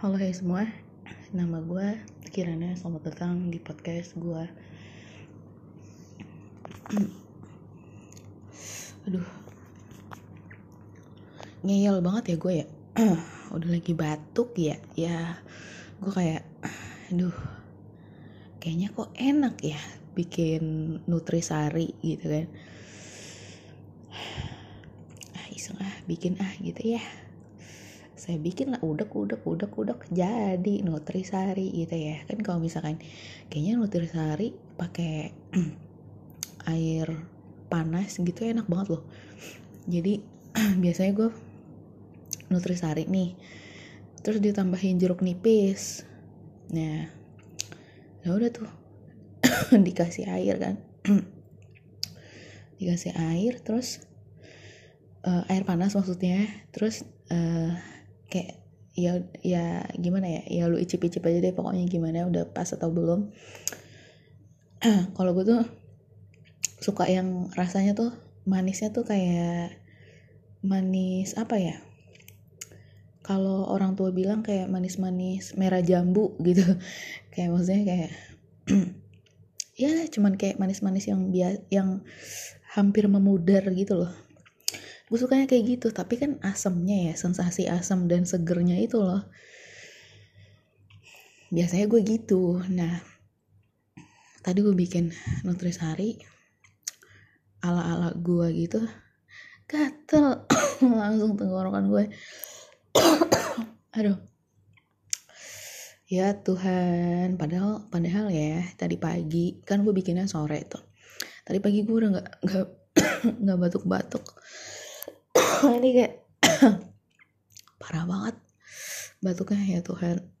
Halo hai semua, nama gue Kirana, selamat datang di podcast gue Aduh. Ngeyel banget ya gue ya. Udah lagi batuk ya. Ya gue kayak Aduh. Kayaknya kok enak ya Bikin nutrisari gitu kan. Ah, Iseng ah bikin ah gitu ya saya bikin lah udek udek udek udek jadi nutrisari gitu ya. Kan kalau misalkan kayaknya nutrisari pakai air panas gitu enak banget loh. Jadi biasanya gue nutrisari nih. Terus ditambahin jeruk nipis. Nah ya udah tuh. Dikasih air kan. Dikasih air terus uh, air panas maksudnya. Terus uh, kayak ya ya gimana ya ya lu icip-icip aja deh pokoknya gimana udah pas atau belum. Kalau gue tuh suka yang rasanya tuh manisnya tuh kayak manis apa ya? Kalau orang tua bilang kayak manis-manis merah jambu gitu. Kayak maksudnya kayak ya cuman kayak manis-manis yang bias yang hampir memudar gitu loh gue sukanya kayak gitu tapi kan asemnya ya sensasi asam dan segernya itu loh. Biasanya gue gitu. Nah tadi gue bikin nutrisari ala ala gue gitu gatel. Langsung tenggorokan gue aduh. Ya Tuhan padahal padahal ya tadi pagi kan gue bikinnya sore tuh. Tadi pagi gue udah nggak nggak nggak batuk-batuk ini kayak parah banget. Batuknya ya Tuhan.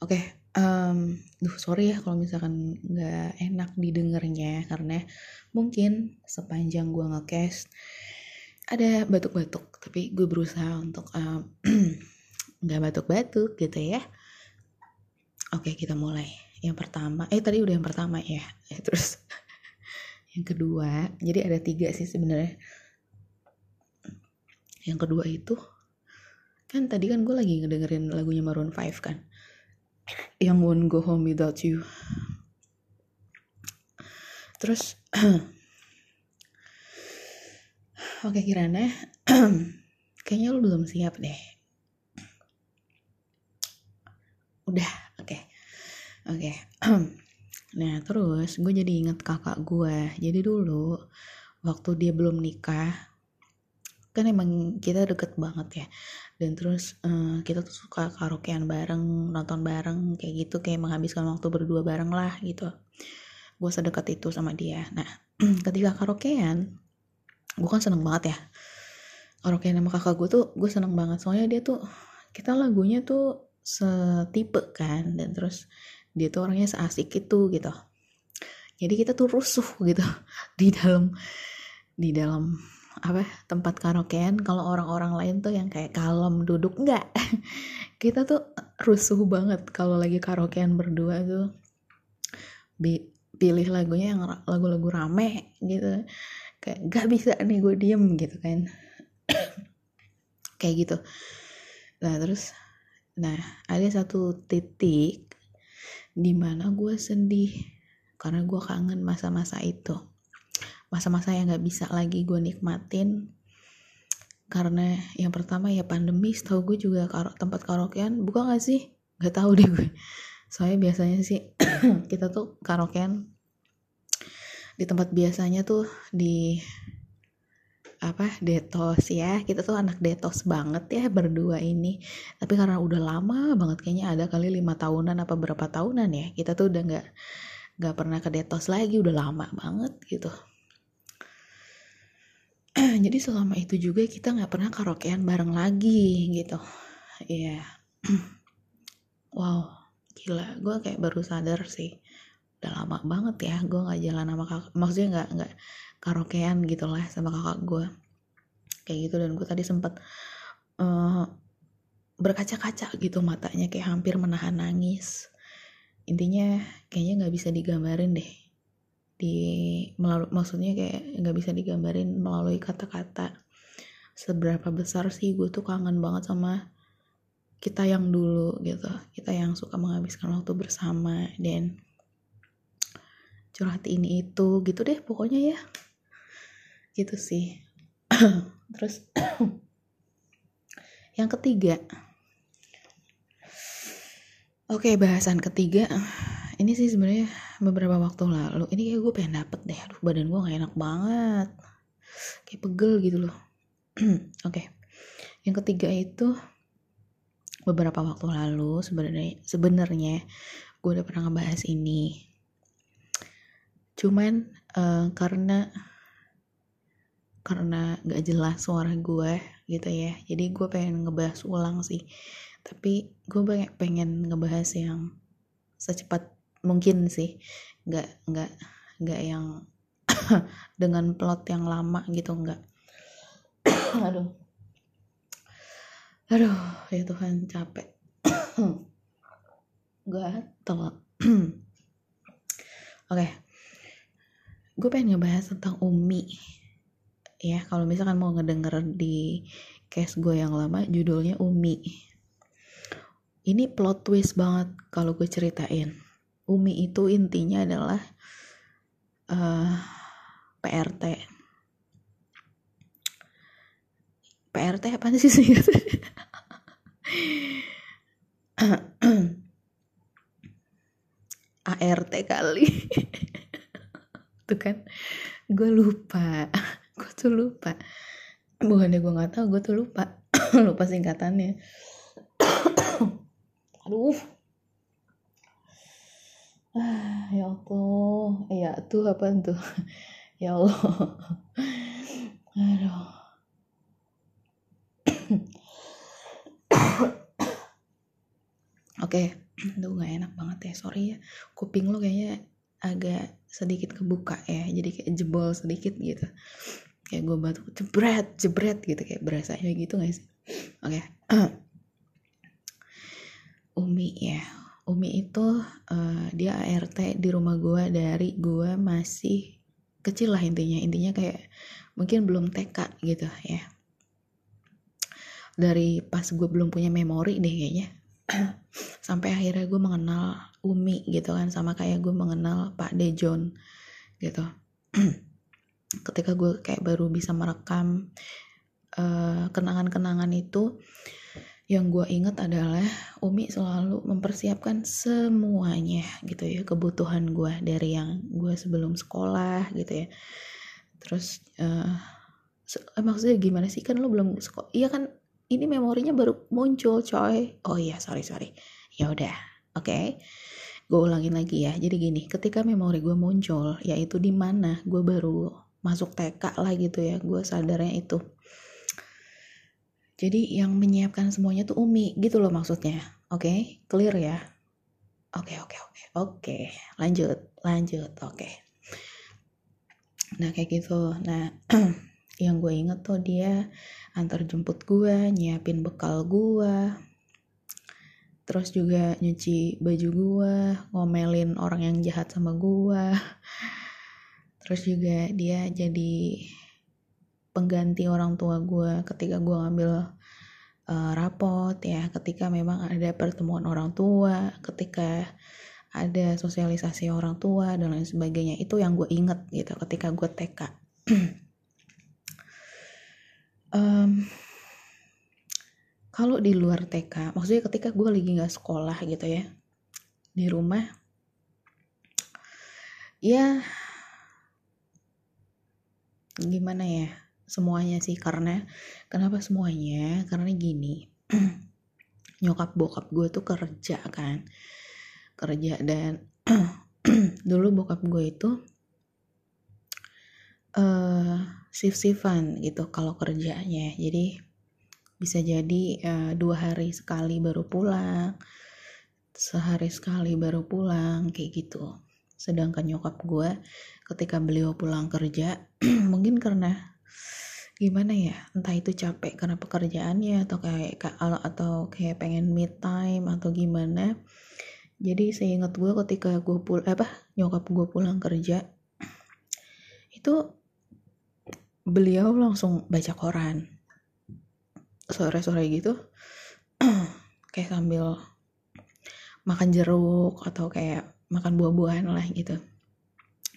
Oke okay, um, duh sorry ya kalau misalkan nggak enak didengarnya karena mungkin sepanjang gue ngecast ada batuk-batuk. Tapi gue berusaha untuk nggak um, batuk-batuk gitu ya. Oke okay, kita mulai. Yang pertama eh tadi udah yang pertama ya, ya. Terus yang kedua jadi ada tiga sih sebenarnya yang kedua itu kan tadi kan gue lagi ngedengerin lagunya Maroon 5 kan yang Won't Go Home Without You terus oke Kirana kayaknya lu belum siap deh udah oke okay. oke okay. nah terus gue jadi inget kakak gue jadi dulu waktu dia belum nikah kan emang kita deket banget ya. Dan terus uh, kita tuh suka karaokean bareng nonton bareng kayak gitu kayak menghabiskan waktu berdua bareng lah gitu. Gue sedekat itu sama dia. Nah ketika karaokean gue kan seneng banget ya. Karaokean sama kakak gue tuh gue seneng banget. Soalnya dia tuh kita lagunya tuh setipe kan dan terus dia tuh orangnya seasik itu gitu. Jadi kita tuh rusuh gitu di dalam di dalam apa tempat karaokean kalau orang-orang lain tuh yang kayak kalem duduk enggak kita tuh rusuh banget kalau lagi karaokean berdua tuh. Bi pilih lagunya yang lagu-lagu rame gitu. Kayak gak bisa nih gue diem gitu kan. Kayak gitu. Nah terus nah ada satu titik di mana gue sedih karena gue kangen masa-masa itu masa-masa yang gak bisa lagi gue nikmatin. Karena yang pertama ya pandemi setahu gue juga karo, tempat karaokean buka gak sih? Gak tahu deh gue soalnya biasanya sih kita tuh karaokean di tempat biasanya tuh di apa detos ya. Kita tuh anak detos banget ya berdua ini. Tapi karena udah lama banget kayaknya ada kali lima tahunan apa berapa tahunan ya kita tuh udah nggak nggak pernah ke detos lagi udah lama banget gitu jadi selama itu juga kita nggak pernah karaokean bareng lagi gitu. Iya. Yeah. wow gila. Gue kayak baru sadar sih. Udah lama banget ya gue nggak jalan sama kakak maksudnya nggak nggak karaokean gitu lah sama kakak gue kayak gitu dan gue tadi sempat uh, eh, berkaca-kaca gitu matanya kayak hampir menahan nangis. Intinya kayaknya nggak bisa digambarin deh di melalui maksudnya kayak nggak bisa digambarin melalui kata-kata. Seberapa besar sih gue tuh kangen banget sama kita yang dulu gitu. Kita yang suka menghabiskan waktu bersama dan curhat ini itu gitu deh pokoknya ya. Gitu sih. Terus yang ketiga. Oke bahasan ketiga. Ini sih sebenarnya beberapa waktu lalu. Ini kayak gue pengen dapet deh. Aduh badan gue gak enak banget. Kayak pegel gitu loh. Oke. Yang ketiga itu beberapa waktu lalu sebenarnya sebenarnya gue udah pernah ngebahas ini. Cuman uh, karena karena gak jelas suara gue gitu ya. Jadi gue pengen ngebahas ulang sih. Tapi gue pengen, pengen ngebahas yang secepat mungkin sih nggak nggak nggak yang dengan plot yang lama gitu nggak. Aduh. Aduh ya Tuhan capek. Gatel oke. Gue pengen ngebahas tentang Umi. Ya kalau misalkan mau ngedenger di case gue yang lama judulnya Umi. Ini plot twist banget kalau gue ceritain Umi itu intinya adalah uh, eh, PRT. PRT apa sih sih? ART kali. tuh kan gue lupa gue tuh lupa bukannya gue nggak tahu gue tuh lupa lupa singkatannya aduh ah ya Allah. Ya tuh apa tuh? Ya Allah. Aduh. Oke. Tuh gak enak banget ya. Sorry ya. Kuping lo kayaknya agak sedikit kebuka ya. Jadi kayak jebol sedikit gitu. Kayak gue batuk jebret jebret gitu. Kayak berasa ya gitu gak sih? Oke. Umi ya Umi itu uh, dia ART di rumah gue dari gue masih kecil lah intinya. Intinya kayak mungkin belum TK gitu ya. Dari pas gue belum punya memori deh kayaknya. Sampai akhirnya gue mengenal Umi gitu kan sama kayak gue mengenal Pak Dejon gitu. Ketika gue kayak baru bisa merekam uh, kenangan-kenangan itu yang gue inget adalah Umi selalu mempersiapkan semuanya gitu ya kebutuhan gue dari yang gue sebelum sekolah gitu ya. Terus uh, maksudnya gimana sih? Kan lo belum sekolah iya kan ini memorinya baru muncul coy. Oh iya sorry sorry. Ya udah oke. Okay. gue ulangin lagi ya. Jadi gini ketika memori gue muncul yaitu di mana gue baru masuk TK lah gitu ya gue sadarnya itu jadi yang menyiapkan semuanya tuh Umi gitu loh maksudnya. Oke, okay? clear ya? Oke, okay, oke, okay, oke. Okay. Oke, lanjut, lanjut. Oke. Nah, kayak gitu. Nah, yang gue inget tuh dia antar jemput gue, nyiapin bekal gue, terus juga nyuci baju gue, ngomelin orang yang jahat sama gue. Terus juga dia jadi pengganti orang tua gue ketika gue ngambil uh, rapot ya ketika memang ada pertemuan orang tua ketika ada sosialisasi orang tua dan lain sebagainya. Itu yang gue inget gitu ketika gue TK um, kalau di luar TK maksudnya ketika gue lagi nggak sekolah gitu ya di rumah ya gimana ya semuanya sih karena kenapa semuanya? Karena gini nyokap bokap gue tuh kerja kan kerja dan dulu bokap gue itu uh, shift-shiftan gitu kalau kerjanya. Jadi bisa jadi uh, dua hari sekali baru pulang sehari sekali baru pulang kayak gitu. Sedangkan nyokap gue ketika beliau pulang kerja mungkin karena gimana ya entah itu capek karena pekerjaannya atau kayak atau kayak pengen mid time atau gimana. Jadi saya ingat gue ketika gue pul apa nyokap gue pulang kerja itu beliau langsung baca koran. Sore-sore gitu kayak sambil makan jeruk atau kayak makan buah-buahan lah gitu.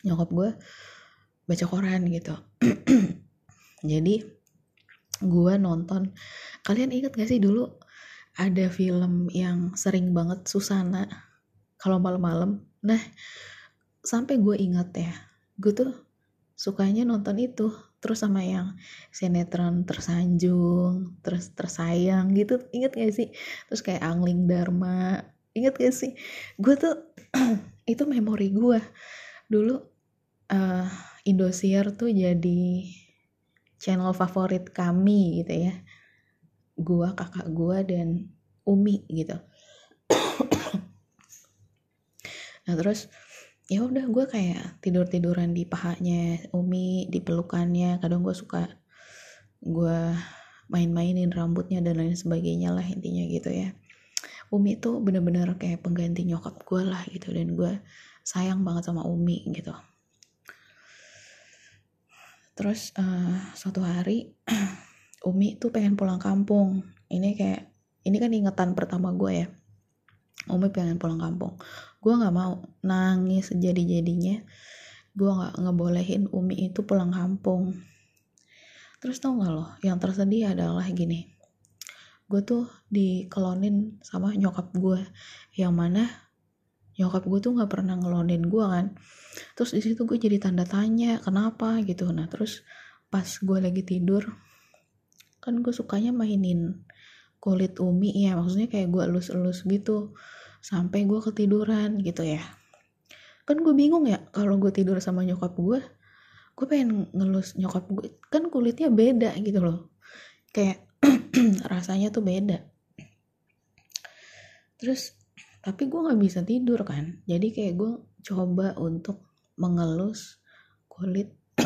Nyokap gue baca koran gitu jadi gue nonton. Kalian inget gak sih dulu ada film yang sering banget Susana kalau malam-malam? Nah sampai gue inget ya gue tuh sukanya nonton itu. Terus sama yang sinetron tersanjung terus tersayang gitu. Inget gak sih? Terus kayak angling dharma. Inget gak sih? Gue tuh itu memori gue dulu uh, Indosiar tuh jadi channel favorit kami gitu ya. Gue kakak gue dan Umi gitu. Nah terus ya udah gue kayak tidur tiduran di pahanya Umi di pelukannya. Kadang gue suka gue main-mainin rambutnya dan lain sebagainya lah intinya gitu ya. Umi tuh bener-bener kayak pengganti nyokap gue lah gitu. Dan gue sayang banget sama Umi gitu terus uh, suatu hari Umi tuh pengen pulang kampung. Ini kayak ini kan ingetan pertama gue ya. Umi pengen pulang kampung. Gue nggak mau. Nangis jadi jadinya gue nggak ngebolehin Umi itu pulang kampung. Terus tau gak loh yang tersedih adalah gini. Gue tuh dikelonin sama nyokap gue yang mana nyokap gue tuh nggak pernah ngelonin gue kan. Terus di situ gue jadi tanda tanya kenapa? gitu. Nah terus pas gue lagi tidur kan gue sukanya mainin kulit umi ya. Maksudnya kayak gue elus-elus gitu sampai gue ketiduran gitu ya. Kan gue bingung ya kalau gue tidur sama nyokap gue gue pengen ngelus nyokap gue kan kulitnya beda gitu loh. Kayak rasanya tuh beda. Terus tapi gue nggak bisa tidur kan. Jadi kayak gue coba untuk mengelus kulit.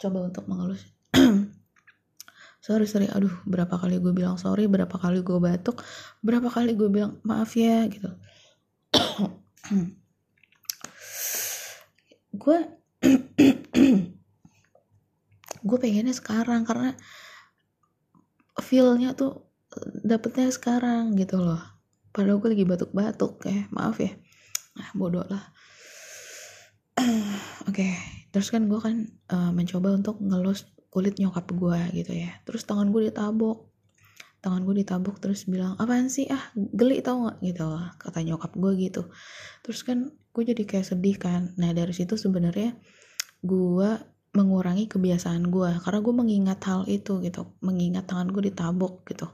Coba untuk mengelus. Sorry sorry. Aduh berapa kali gue bilang sorry berapa kali gue batuk berapa kali gue bilang maaf ya gitu. Gue gue pengennya sekarang karena feelnya tuh dapetnya sekarang gitu loh padahal gue lagi batuk-batuk ya maaf ya. Nah bodoh lah. Oke okay. terus kan gue kan uh, mencoba untuk ngelus kulit nyokap gue gitu ya. Terus tangan gue ditabok. Tangan gue ditabok terus bilang apaan sih? Ah geli tau gak gitu kata nyokap gue gitu. Terus kan gue jadi kayak sedih kan. Nah dari situ sebenarnya gue mengurangi kebiasaan gue. Karena gue mengingat hal itu gitu mengingat tangan gue ditabok gitu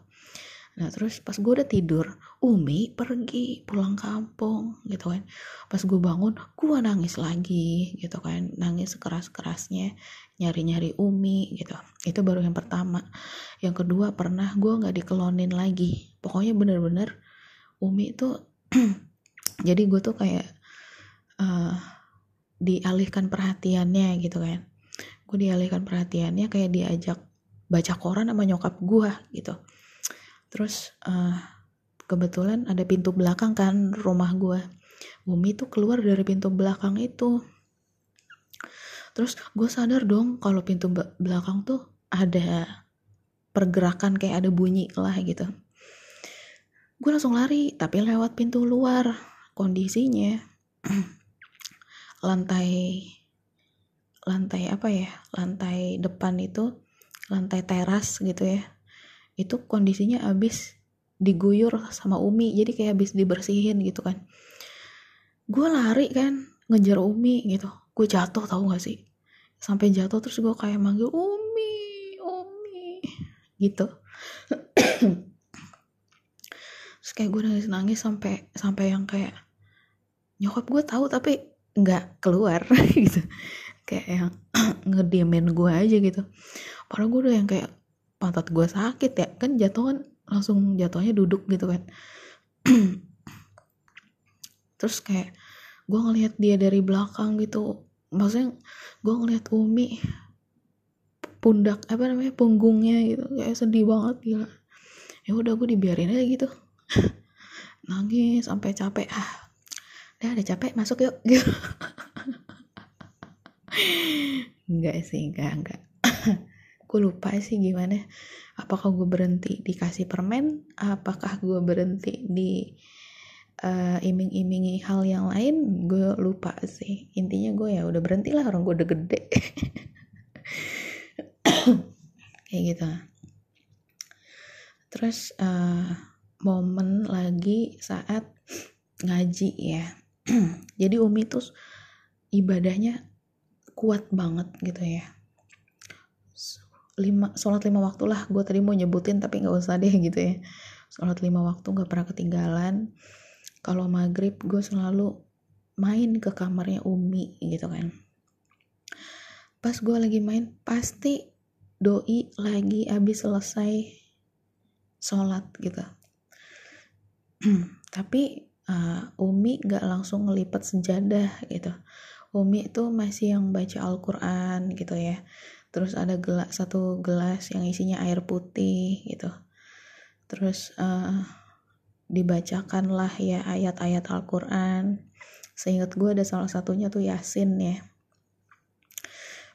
Nah terus pas gue udah tidur, Umi pergi pulang kampung gitu kan. Pas gue bangun, gue nangis lagi gitu kan. Nangis keras-kerasnya, nyari-nyari Umi gitu. Itu baru yang pertama. Yang kedua pernah gue gak dikelonin lagi. Pokoknya bener-bener Umi itu, jadi gue tuh kayak uh, dialihkan perhatiannya gitu kan. Gue dialihkan perhatiannya kayak diajak baca koran sama nyokap gue gitu terus uh, kebetulan ada pintu belakang kan rumah gue Bumi tuh keluar dari pintu belakang itu. Terus gue sadar dong kalau pintu belakang tuh ada pergerakan kayak ada bunyi lah gitu. Gue langsung lari tapi lewat pintu luar. Kondisinya lantai lantai apa ya? Lantai depan itu lantai teras gitu ya itu kondisinya abis diguyur sama Umi jadi kayak abis dibersihin gitu kan. Gue lari kan ngejar Umi gitu. Gue jatuh tau gak sih? Sampai jatuh terus gue kayak manggil Umi Umi gitu. Terus kayak gue nangis nangis sampai sampai yang kayak nyokap gue tahu tapi nggak keluar gitu. Kayak yang ngediemin gue aja gitu. Padahal gue udah yang kayak pantat gue sakit ya. Kan jatuh kan langsung jatuhnya duduk gitu kan. Terus kayak gue ngelihat dia dari belakang gitu. Maksudnya gue ngelihat Umi pundak apa namanya punggungnya gitu. Kayak sedih banget gila. Ya udah gue dibiarin aja gitu. Nangis sampai capek. Ah udah ada capek masuk yuk. Gitu enggak sih enggak enggak gue lupa sih gimana. Apakah gue berhenti dikasih permen? Apakah gue berhenti di uh, iming-imingi hal yang lain? Gue lupa sih. Intinya gue ya udah berhenti lah orang gue udah gede. Kayak gitu. Terus uh, momen lagi saat ngaji ya. Jadi Umi tuh ibadahnya kuat banget gitu ya lima sholat lima waktu lah. Gue tadi mau nyebutin tapi nggak usah deh gitu ya. Sholat lima waktu nggak pernah ketinggalan. Kalau maghrib gue selalu main ke kamarnya Umi gitu kan. Pas gue lagi main pasti doi lagi abis selesai sholat gitu. Tapi uh, Umi gak langsung ngelipat sejadah gitu. Umi itu masih yang baca Al-Quran gitu ya terus ada gelas satu gelas yang isinya air putih gitu. Terus uh, dibacakanlah ya ayat-ayat Al-Quran. Seingat gue ada salah satunya tuh Yasin ya.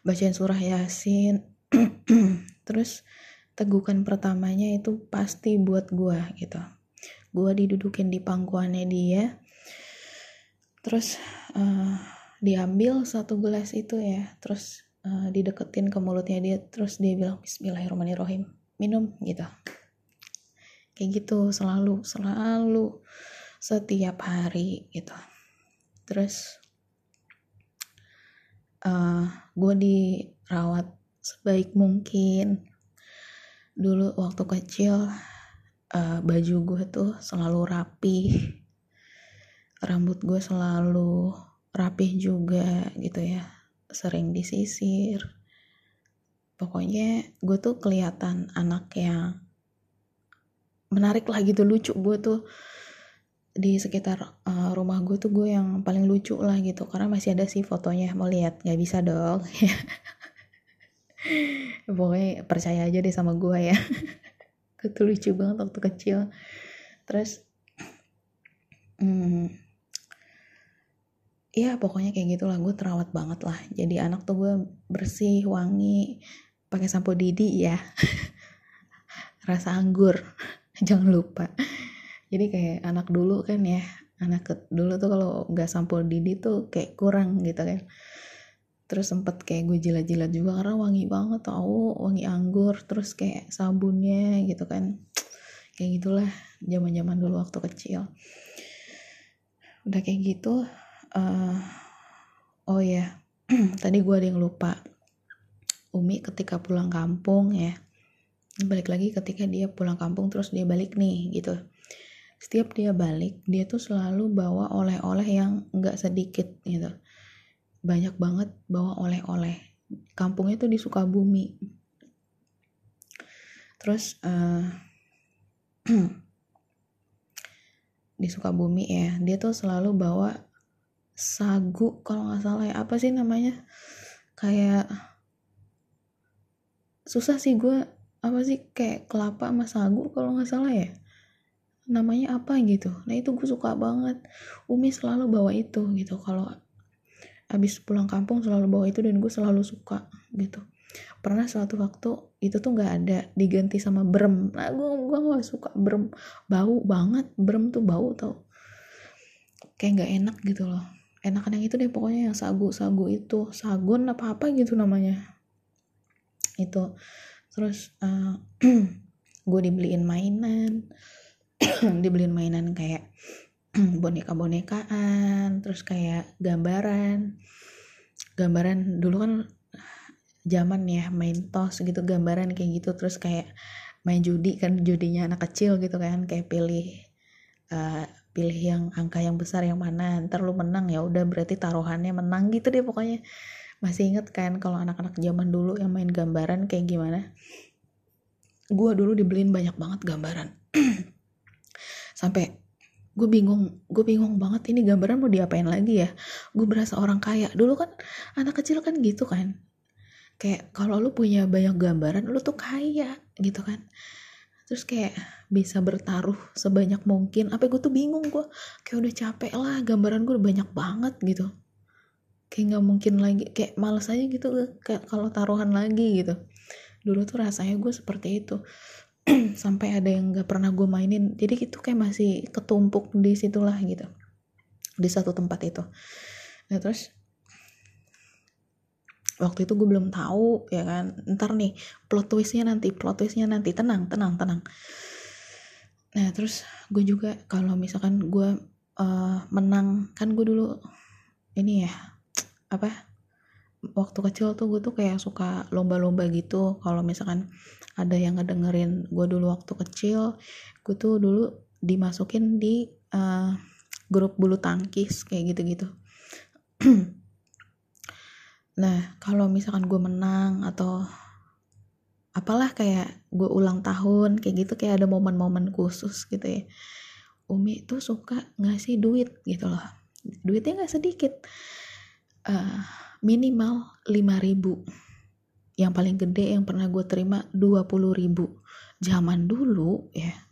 Bacain surah Yasin. Terus tegukan pertamanya itu pasti buat gue gitu. Gue didudukin di pangkuannya dia. Terus uh, diambil satu gelas itu ya. Terus uh, dideketin ke mulutnya dia terus dia bilang Bismillahirrahmanirrahim minum gitu. Kayak gitu selalu selalu setiap hari gitu. Terus uh, gue dirawat sebaik mungkin. Dulu waktu kecil uh, baju gue tuh selalu rapi. Rambut gue selalu rapih juga gitu ya sering disisir. Pokoknya gue tuh kelihatan anak yang menarik lah gitu lucu. Gue tuh di sekitar uh, rumah gue tuh gue yang paling lucu lah gitu karena masih ada sih fotonya. Mau lihat? Nggak bisa dong. Pokoknya percaya aja deh sama gue ya. Gue tuh lucu banget waktu kecil. Terus hmm, ya pokoknya kayak gitulah gue terawat banget lah. Jadi anak tuh gue bersih wangi pakai sampo didi ya rasa anggur jangan lupa. Jadi kayak anak dulu kan ya anak ke, dulu tuh kalau nggak sampo didi tuh kayak kurang gitu kan. Terus sempet kayak gue jilat-jilat juga karena wangi banget tau wangi anggur terus kayak sabunnya gitu kan. Kayak gitulah zaman-zaman dulu waktu kecil. Udah kayak gitu uh, oh ya tadi gue ada yang lupa. Umi ketika pulang kampung ya balik lagi ketika dia pulang kampung terus dia balik nih gitu. Setiap dia balik dia tuh selalu bawa oleh-oleh yang nggak sedikit gitu. Banyak banget bawa oleh-oleh. Kampungnya tuh di Sukabumi. Terus uh, di Sukabumi ya dia tuh selalu bawa sagu kalau nggak salah ya. Apa sih namanya? Kayak susah sih gue apa sih kayak kelapa sama sagu kalau nggak salah ya. Namanya apa gitu. Nah itu gue suka banget. Umi selalu bawa itu gitu. Kalau abis pulang kampung selalu bawa itu dan gue selalu suka gitu. Pernah suatu waktu itu tuh nggak ada diganti sama brem. Nah gue gue nggak suka brem. Bau banget brem tuh bau tau. Kayak nggak enak gitu loh enakan yang itu deh pokoknya yang sagu-sagu itu. Sagun apa apa gitu namanya. Itu. Terus uh, eh, gue dibeliin mainan. Dibeliin mainan kayak boneka-bonekaan terus kayak gambaran. Gambaran dulu kan zaman ya main tos gitu gambaran kayak gitu. Terus kayak main judi kan judinya anak kecil gitu kan. Kayak pilih uh, pilih yang angka yang besar yang mana ntar lu menang ya udah berarti taruhannya menang gitu deh pokoknya. Masih inget kan kalau anak-anak zaman dulu yang main gambaran kayak gimana? Gue dulu dibeliin banyak banget gambaran. Sampai gue bingung gue bingung banget ini gambaran mau diapain lagi ya? Gue berasa orang kaya. Dulu kan anak kecil kan gitu kan. Kayak kalau lu punya banyak gambaran lu tuh kaya gitu kan terus kayak bisa bertaruh sebanyak mungkin. Apa gue tuh bingung gue kayak udah capek lah gambaran gue udah banyak banget gitu. Kayak nggak mungkin lagi kayak males aja gitu kayak kalau taruhan lagi gitu. Dulu tuh rasanya gue seperti itu. Sampai ada yang gak pernah gue mainin. Jadi itu kayak masih ketumpuk di situlah gitu. Di satu tempat itu. Nah terus waktu itu gue belum tahu ya kan. Ntar nih plot twistnya nanti plot twistnya nanti. Tenang tenang tenang. Nah terus gue juga kalau misalkan gue uh, menang kan gue dulu ini ya apa waktu kecil tuh gue tuh kayak suka lomba-lomba gitu. Kalau misalkan ada yang ngedengerin gue dulu waktu kecil gue tuh dulu dimasukin di uh, grup bulu tangkis kayak gitu-gitu nah kalau misalkan gue menang atau apalah kayak gue ulang tahun kayak gitu kayak ada momen-momen khusus gitu ya. Umi tuh suka ngasih duit gitu loh. Duitnya nggak sedikit. Uh, minimal 5 ribu. Yang paling gede yang pernah gue terima 20 ribu. Zaman dulu ya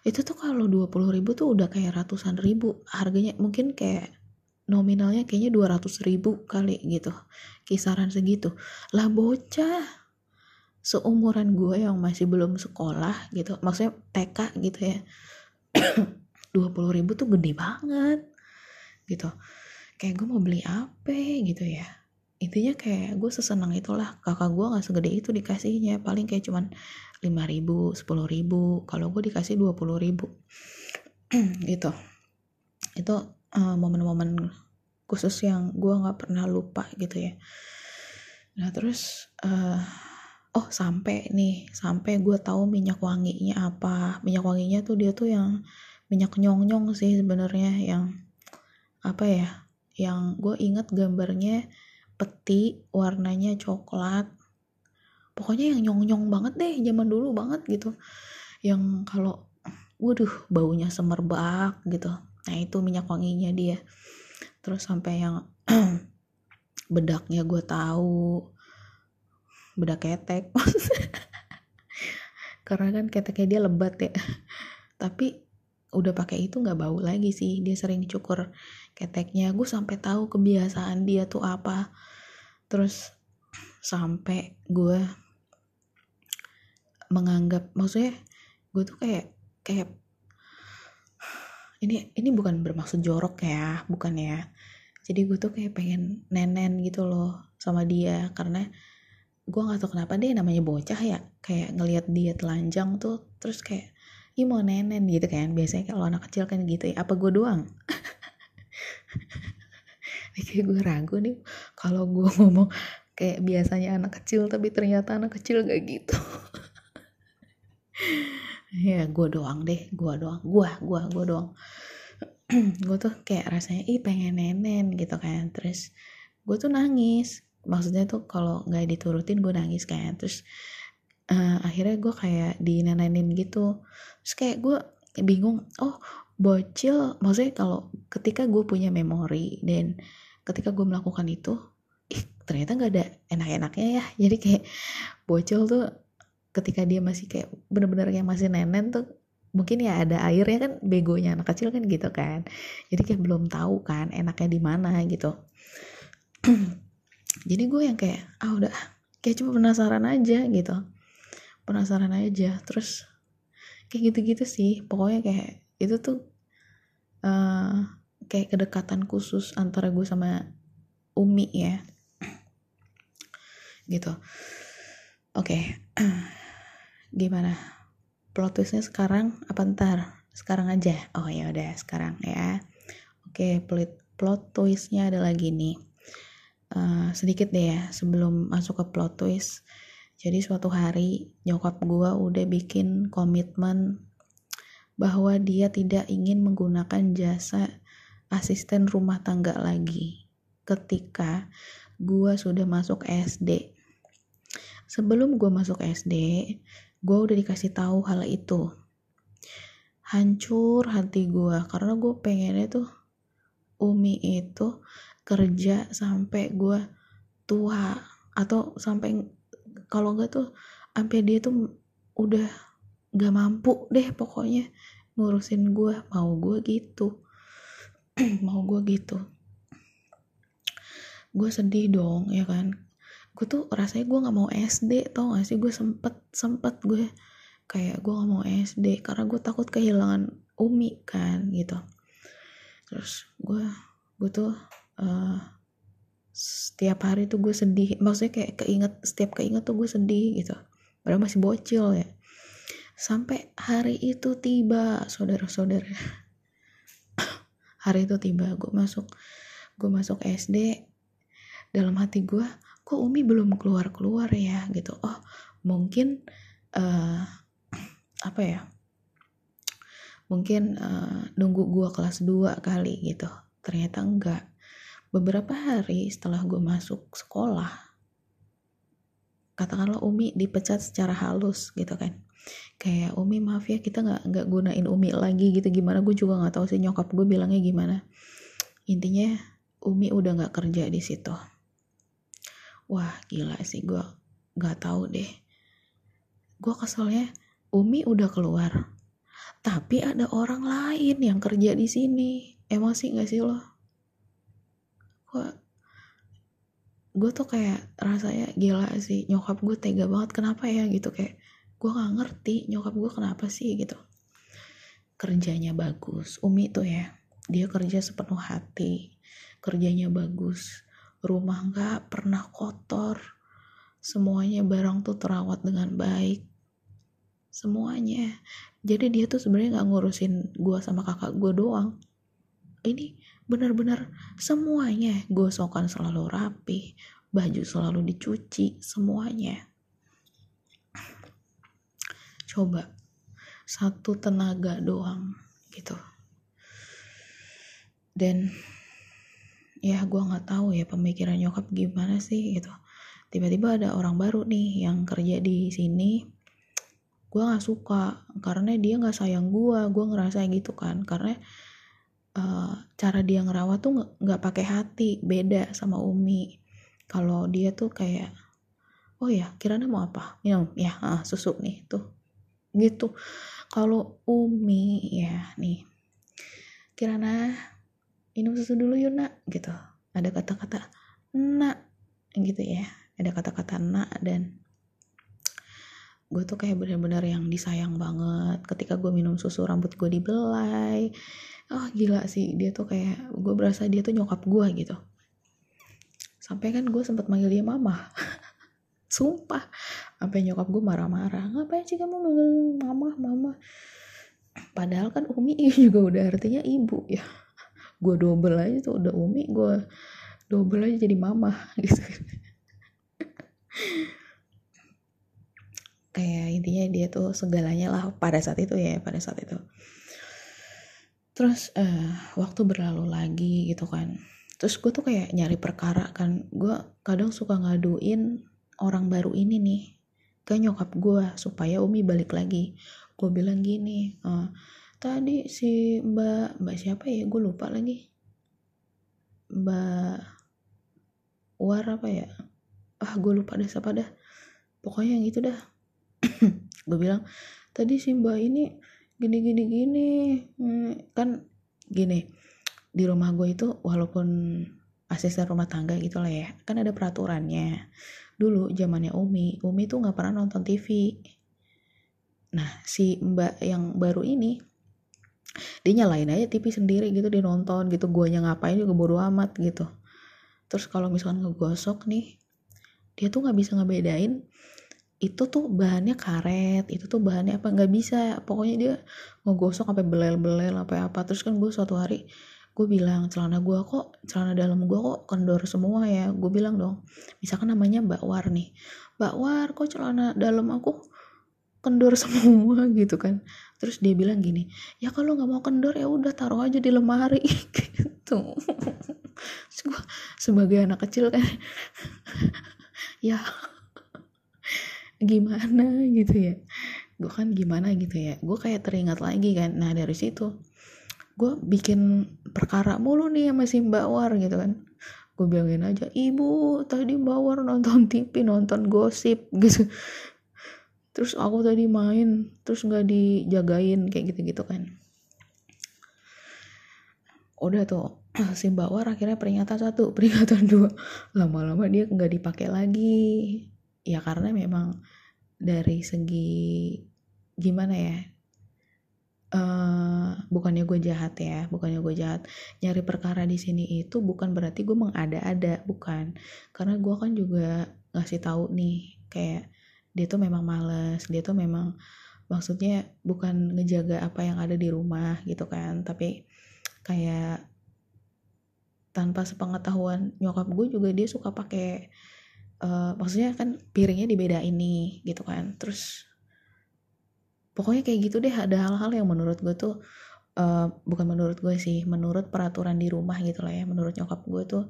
itu tuh kalau 20 ribu tuh udah kayak ratusan ribu. Harganya mungkin kayak nominalnya kayaknya 200 ribu kali gitu kisaran segitu. Lah bocah seumuran gue yang masih belum sekolah gitu maksudnya TK gitu ya 20 ribu tuh gede banget gitu. Kayak gue mau beli apa gitu ya. Intinya kayak gue sesenang itulah kakak gue nggak segede itu dikasihnya paling kayak cuman 5 ribu 10 ribu kalau gue dikasih 20 ribu. Gitu. Itu uh, momen-momen khusus yang gue nggak pernah lupa gitu ya. Nah terus uh, oh sampai nih sampai gue tahu minyak wanginya apa. Minyak wanginya tuh dia tuh yang minyak nyong nyong sih sebenarnya yang apa ya yang gue inget gambarnya peti warnanya coklat. Pokoknya yang nyong nyong banget deh zaman dulu banget gitu. Yang kalau waduh baunya semerbak gitu nah itu minyak wanginya dia. Terus sampai yang bedaknya gue tahu. Bedak ketek. Karena kan keteknya dia lebat ya. Tapi udah pakai itu nggak bau lagi sih. Dia sering cukur keteknya. Gue sampai tahu kebiasaan dia tuh apa. Terus sampai gue menganggap maksudnya gue tuh kayak kayak ini ini bukan bermaksud jorok ya bukan ya. Jadi gue tuh kayak pengen nenen gitu loh sama dia karena gue gak tau kenapa deh namanya bocah ya kayak ngelihat dia telanjang tuh terus kayak ih mau nenen gitu kan. Biasanya kalau anak kecil kan gitu ya apa gue doang? Kayak gue ragu nih kalau gue ngomong kayak biasanya anak kecil tapi ternyata anak kecil gak gitu ya gue doang deh gue doang gue gue gue doang. Gue tuh kayak rasanya ih pengen nenen gitu kan. Terus gue tuh nangis. Maksudnya tuh kalau nggak diturutin gue nangis kan. Terus uh, akhirnya gue kayak dinenenin gitu. Terus kayak gue bingung oh bocil. Maksudnya kalau ketika gue punya memori dan ketika gue melakukan itu ih ternyata nggak ada enak-enaknya ya. Jadi kayak bocil tuh ketika dia masih kayak bener-bener yang masih nenen tuh mungkin ya ada airnya kan begonya anak kecil kan gitu kan. Jadi kayak belum tahu kan enaknya di mana gitu. Jadi gue yang kayak ah udah kayak cuma penasaran aja gitu. Penasaran aja terus kayak gitu-gitu sih. Pokoknya kayak itu tuh uh, kayak kedekatan khusus antara gue sama Umi ya. Gitu. Oke. okay. gimana? Plot twistnya sekarang apa ntar? Sekarang aja? Oh ya udah sekarang ya. Oke plot plot twistnya ada lagi nih. Uh, sedikit deh ya sebelum masuk ke plot twist. Jadi suatu hari nyokap gue udah bikin komitmen bahwa dia tidak ingin menggunakan jasa asisten rumah tangga lagi ketika gue sudah masuk SD. Sebelum gue masuk SD, gue udah dikasih tahu hal itu. Hancur hati gue karena gue pengennya tuh Umi itu kerja sampai gue tua atau sampai kalau enggak tuh sampai dia tuh udah gak mampu deh pokoknya ngurusin gue mau gue gitu. Mau gue gitu. Gue sedih dong ya kan gue tuh rasanya gue nggak mau SD tau gak sih? Gue sempet sempet gue kayak gue gak mau SD karena gue takut kehilangan Umi kan gitu. Terus gue gue tuh uh, setiap hari tuh gue sedih. Maksudnya kayak keinget setiap keinget tuh gue sedih gitu. Padahal masih bocil ya. Sampai hari itu tiba saudara-saudara. Hari itu tiba gue masuk gue masuk SD dalam hati gue kok Umi belum keluar keluar ya gitu. Oh mungkin uh, apa ya mungkin uh, nunggu gue kelas 2 kali gitu. Ternyata enggak. Beberapa hari setelah gue masuk sekolah katakanlah Umi dipecat secara halus gitu kan. Kayak Umi maaf ya kita nggak nggak gunain Umi lagi gitu. Gimana gue juga nggak tahu sih nyokap gue bilangnya gimana. Intinya Umi udah nggak kerja di situ wah gila sih gue nggak tahu deh. Gue keselnya Umi udah keluar. Tapi ada orang lain yang kerja di sini. Emosi nggak sih lo? Gue gue tuh kayak rasanya gila sih. Nyokap gue tega banget kenapa ya gitu. Kayak gue nggak ngerti nyokap gue kenapa sih gitu. Kerjanya bagus. Umi tuh ya dia kerja sepenuh hati. Kerjanya bagus rumah nggak pernah kotor. Semuanya barang tuh terawat dengan baik. Semuanya. Jadi dia tuh sebenarnya nggak ngurusin gue sama kakak gue doang. Ini benar-benar semuanya. Gosokan selalu rapi baju selalu dicuci semuanya. Coba satu tenaga doang gitu. Dan ya gue nggak tahu ya pemikiran nyokap gimana sih gitu. Tiba-tiba ada orang baru nih yang kerja di sini. Gue nggak suka karena dia nggak sayang gue gue ngerasa gitu kan karena uh, cara dia ngerawat tuh nggak pakai hati beda sama Umi. Kalau dia tuh kayak oh ya kiranya mau apa? Minum ya ah, susu nih tuh. Gitu. Kalau Umi ya nih. Kirana minum susu dulu yuk nak gitu. Ada kata-kata nak gitu ya. Ada kata-kata nak dan gue tuh kayak bener-bener yang disayang banget. Ketika gue minum susu rambut gue dibelai. Oh gila sih. Dia tuh kayak gue berasa dia tuh nyokap gue gitu. Sampai kan gue sempat manggil dia mama. Sumpah. Sampai nyokap gue marah-marah ngapain sih kamu manggil mama mama? Padahal kan umi juga udah artinya ibu ya gue double aja tuh udah umi gue double aja jadi mama gitu. Kayak intinya dia tuh segalanya lah pada saat itu ya pada saat itu. Terus uh, waktu berlalu lagi gitu kan. Terus gue tuh kayak nyari perkara kan. Gue kadang suka ngaduin orang baru ini nih ke nyokap gue supaya umi balik lagi. Gue bilang gini uh, tadi si mbak mbak siapa ya? Gue lupa lagi. Mbak war apa ya? Ah gue lupa deh siapa dah. Pokoknya yang itu dah. Gue bilang tadi si mbak ini gini gini gini. Hmm, kan gini di rumah gue itu walaupun asisten rumah tangga gitu lah ya kan ada peraturannya. Dulu zamannya Umi Umi tuh nggak pernah nonton TV nah si mbak yang baru ini dia nyalain aja TV sendiri gitu dia nonton gitu. Guanya ngapain juga bodo amat gitu. Terus kalau misalkan ngegosok nih dia tuh nggak bisa ngebedain itu tuh bahannya karet itu tuh bahannya apa nggak bisa. Pokoknya dia ngegosok sampai belel-belel apa apa. Terus kan gue suatu hari gue bilang celana gue kok celana dalam gue kok kendor semua ya. Gue bilang dong misalkan namanya Mbak War nih. Mbak War kok celana dalam aku kendor semua? Gitu kan terus dia bilang gini ya kalau nggak mau kendor ya udah taruh aja di lemari. Gitu. Gue sebagai anak kecil kan ya gimana? Gitu ya. Gue kan gimana gitu ya. Gue kayak teringat lagi kan. Nah dari situ gue bikin perkara mulu nih sama si mbak War gitu kan. Gue bilangin aja ibu tadi mbak War nonton TV nonton gosip gitu terus aku tadi main terus nggak dijagain kayak gitu-gitu kan. Udah tuh si Mbak akhirnya peringatan satu peringatan dua. Lama-lama dia nggak dipakai lagi. Ya karena memang dari segi gimana ya uh, bukannya gue jahat ya bukannya gue jahat nyari perkara di sini itu bukan berarti gue mengada-ada bukan. Karena gue kan juga ngasih tahu nih kayak dia tuh memang males dia tuh memang maksudnya bukan ngejaga apa yang ada di rumah gitu kan tapi kayak tanpa sepengetahuan nyokap gue juga dia suka pakai uh, maksudnya kan piringnya dibeda ini gitu kan terus pokoknya kayak gitu deh ada hal-hal yang menurut gue tuh uh, bukan menurut gue sih menurut peraturan di rumah gitu lah ya menurut nyokap gue tuh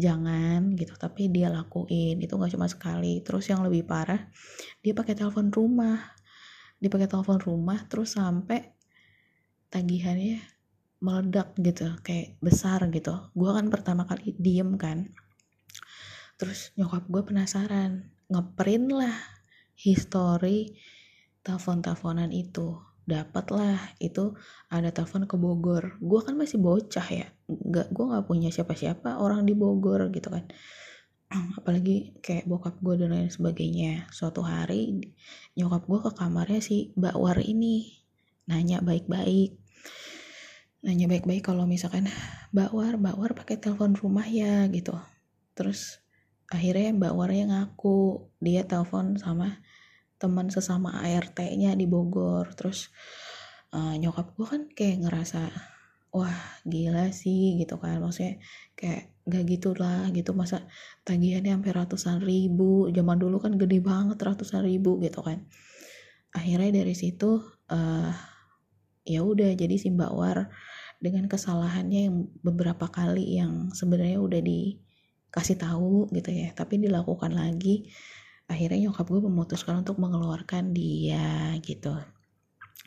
jangan gitu. Tapi dia lakuin. Itu nggak cuma sekali. Terus yang lebih parah dia pakai telepon rumah. Dipakai telepon rumah terus sampai tagihannya meledak gitu. Kayak besar gitu. Gue kan pertama kali diem kan. Terus nyokap gue penasaran. Ngeprint lah history telepon-teleponan itu dapat lah itu ada telepon ke Bogor. Gue kan masih bocah ya nggak gue nggak punya siapa-siapa orang di Bogor gitu kan. Apalagi kayak bokap gue dan lain sebagainya. Suatu hari nyokap gue ke kamarnya si mbak War ini nanya baik-baik. Nanya baik-baik kalau misalkan mbak War mbak War pakai telepon rumah ya gitu. Terus akhirnya mbak War yang ngaku dia telepon sama teman sesama ART-nya di Bogor. Terus uh, nyokap gue kan kayak ngerasa wah gila sih gitu kan. Maksudnya kayak gak gitu lah gitu. Masa tagihannya sampai ratusan ribu. Zaman dulu kan gede banget ratusan ribu gitu kan. Akhirnya dari situ uh, ya udah jadi si Mbak War dengan kesalahannya yang beberapa kali yang sebenarnya udah dikasih tahu gitu ya. Tapi dilakukan lagi akhirnya nyokap gue memutuskan untuk mengeluarkan dia gitu.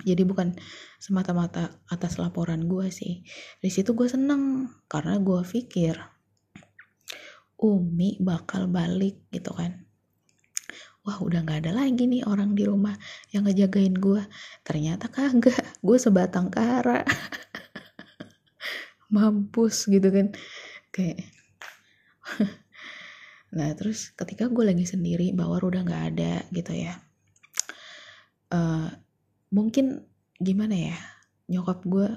Jadi bukan semata-mata atas laporan gue sih. Di situ gue seneng karena gue pikir Umi bakal balik gitu kan. Wah udah nggak ada lagi nih orang di rumah yang ngejagain gue. Ternyata kagak gue sebatang kara. Mampus gitu kan. Kayak nah terus ketika gue lagi sendiri bawar udah nggak ada gitu ya uh, mungkin gimana ya nyokap gue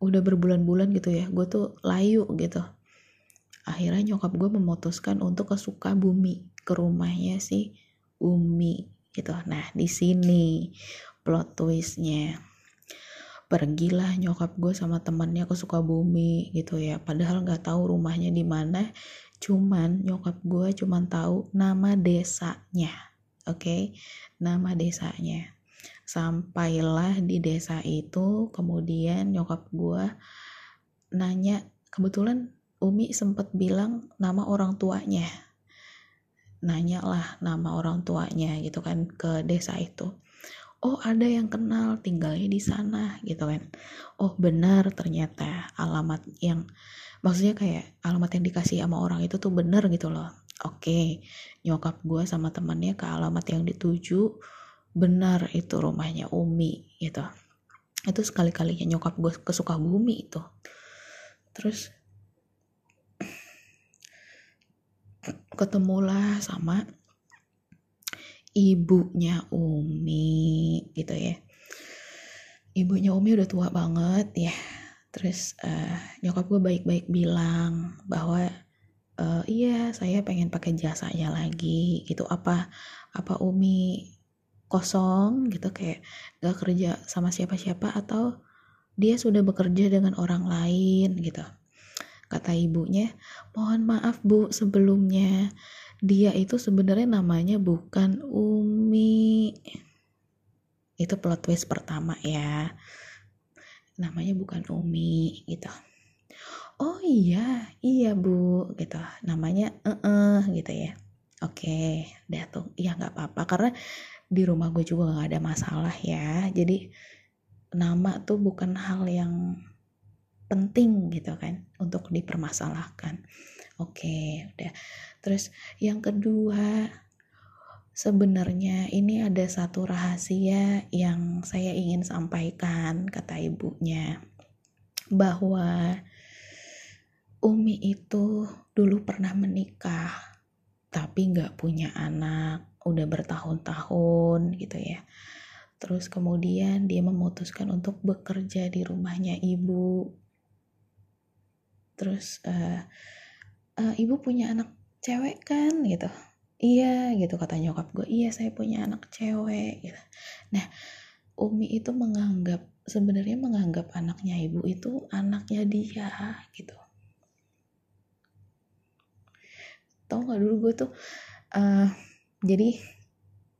udah berbulan-bulan gitu ya gue tuh layu gitu. Akhirnya nyokap gue memutuskan untuk ke Sukabumi ke rumahnya si Umi gitu. Nah di sini plot twistnya. Pergilah nyokap gue sama temannya ke Sukabumi gitu ya. Padahal nggak tahu rumahnya di mana cuman nyokap gue cuman tahu nama desanya oke? Okay? nama desanya. Sampailah di desa itu kemudian nyokap gue nanya kebetulan Umi sempat bilang nama orang tuanya. Nanya lah nama orang tuanya gitu kan ke desa itu. Oh ada yang kenal tinggalnya di sana gitu kan. Oh benar ternyata alamat yang maksudnya kayak alamat yang dikasih sama orang itu tuh bener gitu loh. Oke nyokap gue sama temannya ke alamat yang dituju benar itu rumahnya Umi gitu. Itu sekali-kalinya nyokap gue kesuka bumi itu. Terus ketemulah sama ibunya Umi gitu ya. Ibunya Umi udah tua banget ya terus uh, nyokap gue baik-baik bilang bahwa uh, iya saya pengen pakai jasanya lagi gitu. Apa apa Umi kosong gitu kayak gak kerja sama siapa-siapa atau dia sudah bekerja dengan orang lain gitu. Kata ibunya mohon maaf bu sebelumnya dia itu sebenarnya namanya bukan Umi. Itu plot twist pertama ya namanya bukan Umi gitu. Oh iya iya bu gitu. Namanya eh -uh, gitu ya. Oke deh tuh. Ya nggak apa-apa. Karena di rumah gue juga gak ada masalah ya. Jadi nama tuh bukan hal yang penting gitu kan untuk dipermasalahkan. Oke udah. Terus yang kedua sebenarnya ini ada satu rahasia yang saya ingin sampaikan kata ibunya bahwa Umi itu dulu pernah menikah tapi nggak punya anak udah bertahun-tahun gitu ya. Terus kemudian dia memutuskan untuk bekerja di rumahnya ibu. Terus uh, uh, ibu punya anak cewek kan gitu iya gitu kata nyokap gue iya saya punya anak cewek gitu. Nah Umi itu menganggap sebenarnya menganggap anaknya ibu itu anaknya dia gitu. Tau gak dulu gue tuh uh, jadi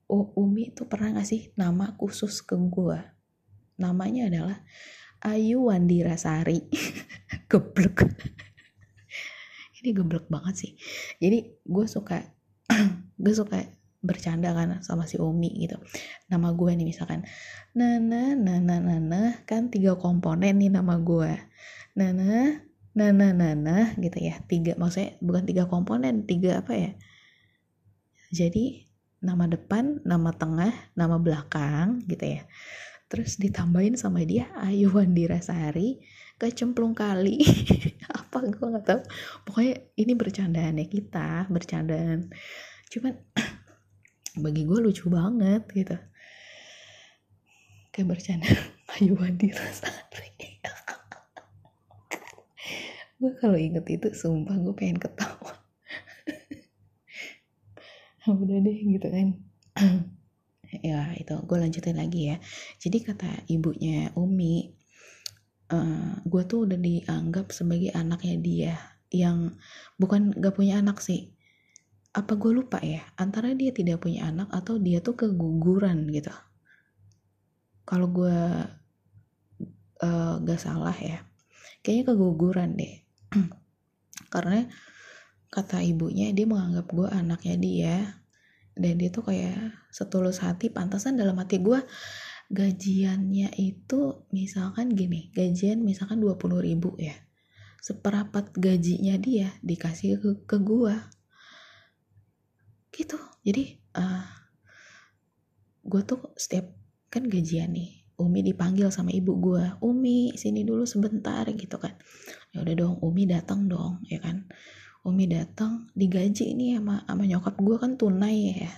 Umi itu pernah ngasih nama khusus ke gue namanya adalah Ayu Wandira Sari. Geblek. Ini geblek banget sih. Jadi gue suka gue suka bercanda kan sama si Umi gitu. Nama gue nih misalkan. Nana Nana Nana kan tiga komponen nih nama gue. Nana Nana Nana gitu ya. Tiga maksudnya bukan tiga komponen tiga apa ya? Jadi nama depan nama tengah nama belakang gitu ya. Terus ditambahin sama dia Ayu Wandira Sari kecemplung kali. Apa gue nggak tahu. Pokoknya ini bercandaannya kita bercandaan. Cuman bagi gue lucu banget gitu. Kayak bercanda Ayu Wandi Rasari gue kalau inget itu sumpah gue pengen ketawa. Udah deh gitu kan. Ya itu gue lanjutin lagi ya. Jadi kata ibunya Umi uh, gue tuh udah dianggap sebagai anaknya dia yang bukan gak punya anak sih. Apa gue lupa ya? Antara dia tidak punya anak atau dia tuh keguguran gitu. Kalau gue uh, gak salah ya kayaknya keguguran deh. Karena kata ibunya dia menganggap gue anaknya dia dan dia tuh kayak setulus hati pantasan dalam hati gue gajiannya itu misalkan gini gajian misalkan 20 ribu ya. Seperapat gajinya dia dikasih ke, ke gua. Gitu. Jadi uh, gue tuh setiap kan gajian nih Umi dipanggil sama ibu gue Umi sini dulu sebentar gitu kan. Ya udah dong Umi datang dong ya kan. Umi datang digaji ini sama sama nyokap gue kan tunai ya.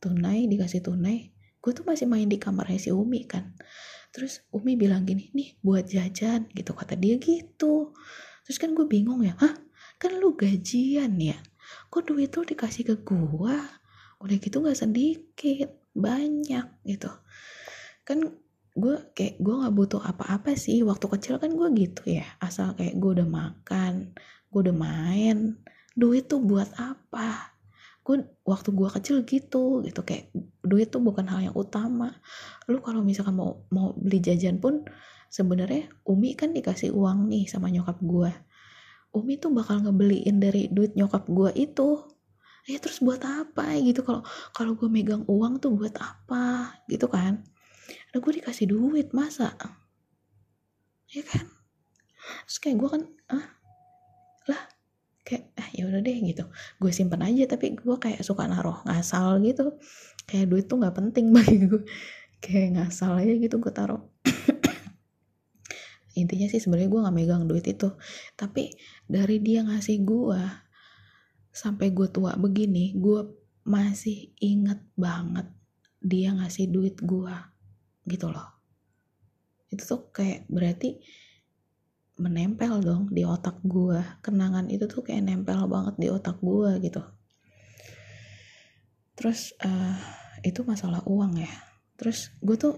Tunai dikasih tunai gue tuh masih main di kamarnya si Umi kan. Terus Umi bilang gini nih buat jajan gitu. Kata dia gitu. Terus kan gue bingung ya hah kan lu gajian ya? Kok duit lu dikasih ke gue udah gitu gak sedikit banyak gitu. Kan gue kayak gue nggak butuh apa-apa sih. Waktu kecil kan gue gitu ya. Asal kayak gue udah makan gue udah main duit tuh buat apa gue waktu gue kecil gitu gitu. Kayak duit tuh bukan hal yang utama. Lu kalau misalkan mau mau beli jajan pun sebenarnya Umi kan dikasih uang nih sama nyokap gue Umi tuh bakal ngebeliin dari duit nyokap gue itu. Ya terus buat apa gitu? Kalau kalau gue megang uang tuh buat apa? Gitu kan? Ada gue dikasih duit masa? Ya kan? Terus kayak gue kan ah lah kayak ah ya udah deh gitu. Gue simpen aja tapi gue kayak suka naruh ngasal gitu. Kayak duit tuh nggak penting bagi gue. Kayak ngasal aja gitu gue taruh. Intinya sih sebenarnya gue nggak megang duit itu. Tapi dari dia ngasih gue sampai gue tua begini gue masih inget banget dia ngasih duit gue gitu loh. Itu tuh kayak berarti menempel dong di otak gue kenangan itu tuh kayak nempel banget di otak gue gitu. Terus uh, itu masalah uang ya. Terus gue tuh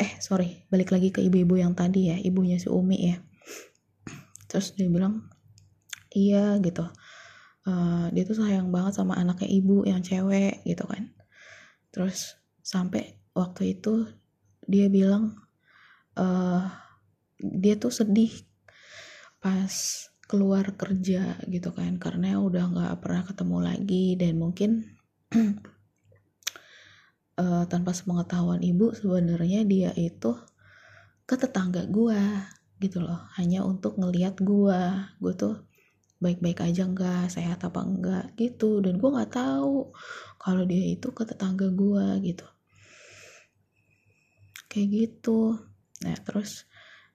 eh sorry balik lagi ke ibu-ibu yang tadi ya ibunya si Umi ya. Terus dia bilang iya gitu. Uh, dia tuh sayang banget sama anaknya ibu yang cewek gitu kan. Terus sampai waktu itu dia bilang uh, dia tuh sedih pas keluar kerja gitu kan karena udah nggak pernah ketemu lagi. Dan mungkin uh, tanpa sepengetahuan ibu sebenarnya dia itu ke tetangga gua gitu loh. Hanya untuk ngelihat gua. Gue tuh baik-baik aja enggak sehat apa enggak gitu. Dan gue nggak tahu kalau dia itu ke tetangga gua gitu. Kayak gitu. Nah terus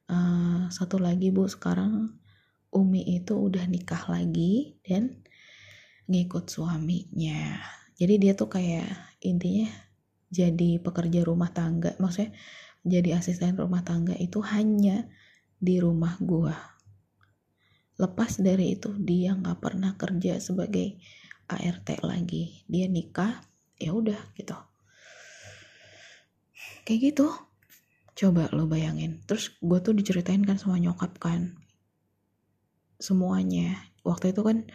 uh, satu lagi bu. Sekarang Umi itu udah nikah lagi dan ngikut suaminya. Jadi dia tuh kayak intinya jadi pekerja rumah tangga. Maksudnya jadi asisten rumah tangga itu hanya di rumah gua. Lepas dari itu dia nggak pernah kerja sebagai ART lagi. Dia nikah ya udah gitu. Kayak gitu coba lo bayangin. Terus gue tuh diceritain kan sama nyokap kan. Semuanya. Waktu itu kan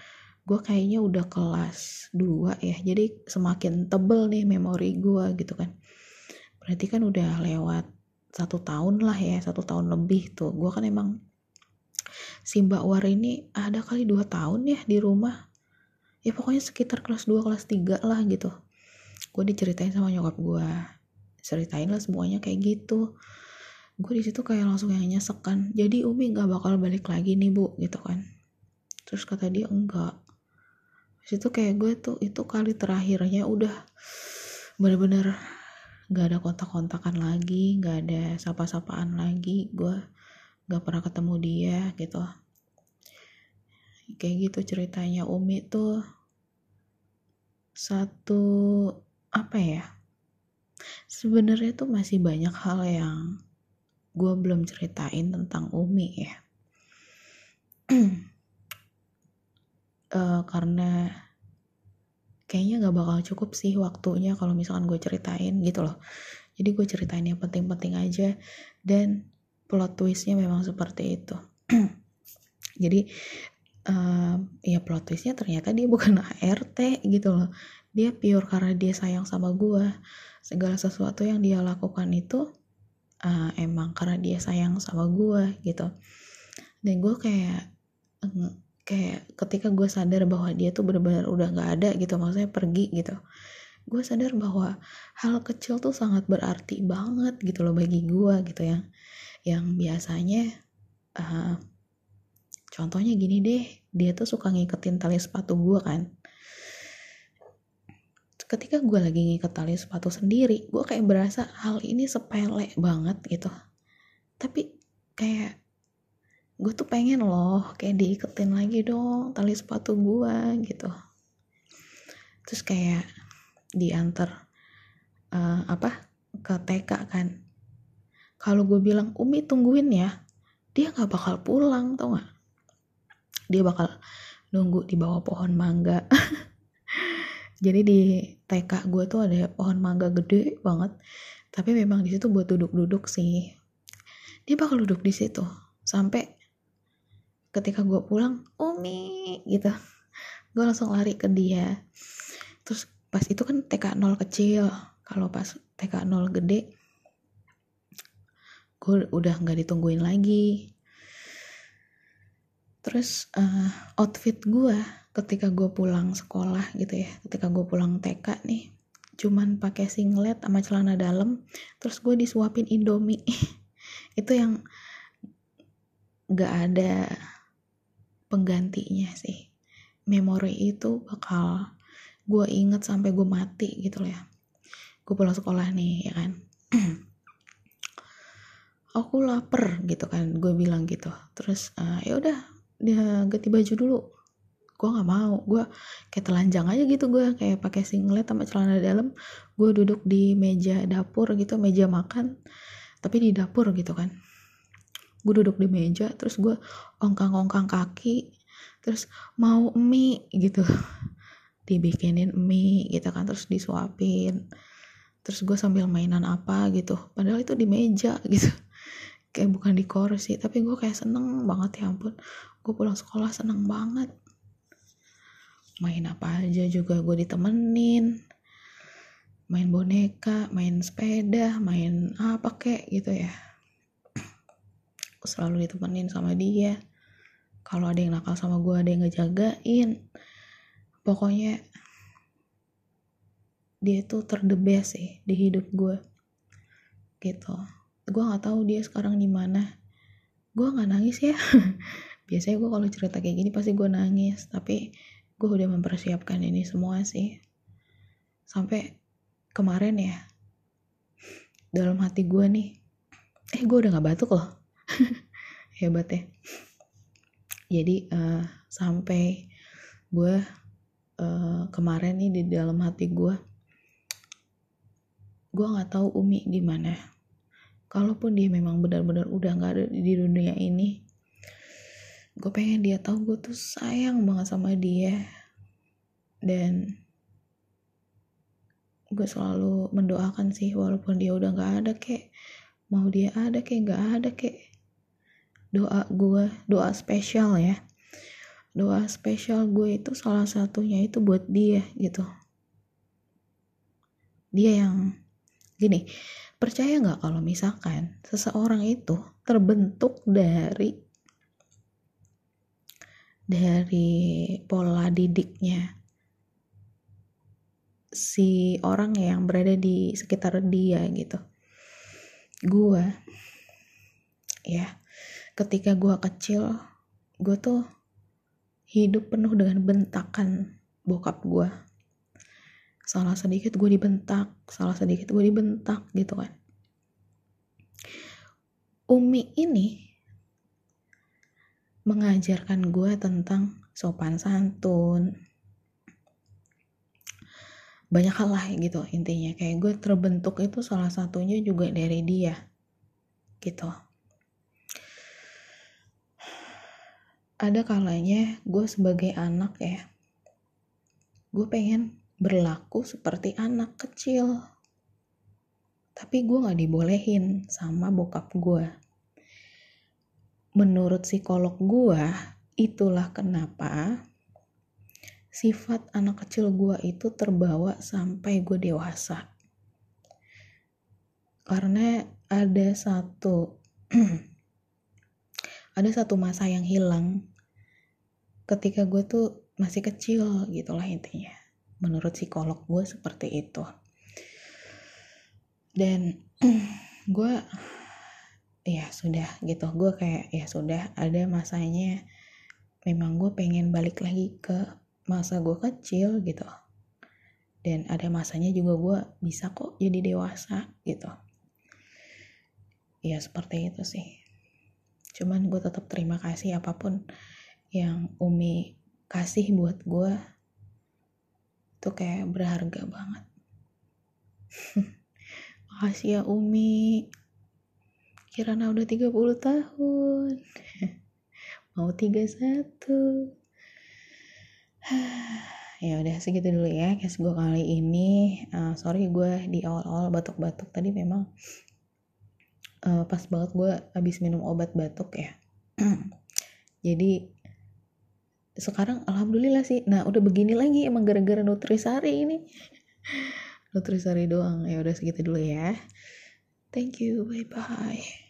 gue kayaknya udah kelas 2 ya. Jadi semakin tebel nih memori gue gitu kan. Berarti kan udah lewat satu tahun lah ya satu tahun lebih tuh. Gue kan emang si Mbak War ini ada kali dua tahun ya di rumah. Ya pokoknya sekitar kelas 2 kelas 3 lah gitu. Gue diceritain sama nyokap gue ceritain lah semuanya kayak gitu. Gue di situ kayak langsung yang nyesek kan jadi Umi nggak bakal balik lagi nih bu gitu kan. Terus kata dia enggak. Situ kayak gue tuh itu kali terakhirnya udah bener-bener gak ada kontak-kontakan lagi gak ada sapa-sapaan lagi gue gak pernah ketemu dia gitu. Kayak gitu ceritanya. Umi tuh satu apa ya sebenarnya tuh masih banyak hal yang gue belum ceritain tentang Umi ya. Uh, karena kayaknya gak bakal cukup sih waktunya kalau misalkan gue ceritain gitu loh. Jadi gue ceritain yang penting-penting aja dan plot twistnya memang seperti itu. Jadi uh, ya plot twistnya ternyata dia bukan ART gitu loh. Dia pure karena dia sayang sama gue segala sesuatu yang dia lakukan itu uh, emang karena dia sayang sama gue gitu. Dan gue kayak kayak ketika gue sadar bahwa dia tuh benar-benar udah nggak ada gitu maksudnya pergi gitu gue sadar bahwa hal kecil tuh sangat berarti banget gitu loh bagi gue gitu ya. Yang biasanya uh, contohnya gini deh dia tuh suka ngiketin tali sepatu gue kan ketika gue lagi ngikat tali sepatu sendiri gue kayak berasa hal ini sepele banget gitu. Tapi kayak gue tuh pengen loh kayak diiketin lagi dong tali sepatu gue gitu. Terus kayak diantar uh, apa ke TK kan. Kalau gue bilang Umi tungguin ya. Dia nggak bakal pulang tau gak dia bakal nunggu di bawah pohon mangga jadi di TK gue tuh ada pohon mangga gede banget. Tapi memang di situ buat duduk-duduk sih. Dia bakal duduk di situ. Sampai ketika gue pulang Umi gitu. Gue langsung lari ke dia. Terus pas itu kan TK 0 kecil. Kalau pas TK 0 gede gue udah nggak ditungguin lagi. Terus uh, outfit gue ketika gue pulang sekolah gitu ya ketika gue pulang TK nih cuman pakai singlet sama celana dalam terus gue disuapin indomie. Itu yang gak ada penggantinya sih. Memori itu bakal gue inget sampai gue mati gitu loh ya. Gue pulang sekolah nih ya kan. Aku lapar gitu kan gue bilang gitu. Terus uh, ya udah dia ganti baju dulu gue nggak mau. Gue kayak telanjang aja gitu gue kayak pakai singlet sama celana dalam. Gue duduk di meja dapur gitu meja makan tapi di dapur gitu kan. Gue duduk di meja terus gue ongkang-ongkang kaki terus mau mie gitu. Dibikinin mie gitu kan terus disuapin. Terus gue sambil mainan apa gitu. Padahal itu di meja gitu. Kayak bukan di kursi tapi gue kayak seneng banget ya ampun. Gue pulang sekolah seneng banget main apa aja juga gue ditemenin. Main boneka main sepeda main apa kek gitu ya. Selalu ditemenin sama dia. Kalau ada yang nakal sama gue ada yang ngejagain pokoknya dia tuh terdebes sih di hidup gue gitu. Gue nggak tahu dia sekarang di mana. Gue nggak nangis ya. Biasanya gue kalau cerita kayak gini pasti gue nangis. Tapi gue udah mempersiapkan ini semua sih. Sampai kemarin ya dalam hati gue nih eh gue udah gak batuk loh. Hebat ya. Jadi uh, sampai gue uh, kemarin nih di dalam hati gue gue nggak tahu Umi gimana. Kalaupun dia memang benar-benar udah nggak ada di dunia ini gue pengen dia tahu gue tuh sayang banget sama dia. Dan gue selalu mendoakan sih walaupun dia udah nggak ada kek. Mau dia ada kek nggak ada kek. Doa gue doa spesial ya. Doa spesial gue itu salah satunya itu buat dia gitu. Dia yang gini percaya nggak kalau misalkan seseorang itu terbentuk dari dari pola didiknya. Si orang yang berada di sekitar dia gitu. Gue ya ketika gue kecil gue tuh hidup penuh dengan bentakan bokap gue salah sedikit gue dibentak salah sedikit gue dibentak gitu kan. Umi ini mengajarkan gue tentang sopan santun. Banyak hal lah gitu intinya. Kayak gue terbentuk itu salah satunya juga dari dia gitu. Ada kalanya gue sebagai anak ya gue pengen berlaku seperti anak kecil. Tapi gue gak dibolehin sama bokap gue menurut psikolog gue itulah kenapa sifat anak kecil gue itu terbawa sampai gue dewasa. Karena ada satu ada satu masa yang hilang ketika gue tuh masih kecil gitulah intinya menurut psikolog gue seperti itu. Dan gue ya sudah gitu. Gue kayak ya sudah ada masanya memang gue pengen balik lagi ke masa gue kecil gitu. Dan ada masanya juga gue bisa kok jadi dewasa gitu. Ya seperti itu sih. Cuman gue tetap terima kasih apa pun yang Umi kasih buat gue itu kayak berharga banget. Makasih ya Umi Kirana udah 30 tahun. Mau 31. ya udah segitu dulu ya guys gue kali ini. Uh, sorry gue di awal-awal batuk-batuk. Tadi memang uh, pas banget gue habis minum obat batuk ya. Jadi sekarang alhamdulillah sih. Nah udah begini lagi emang gara-gara nutrisari ini. Nutrisari doang. Ya udah segitu dulu ya. Thank you. Bye bye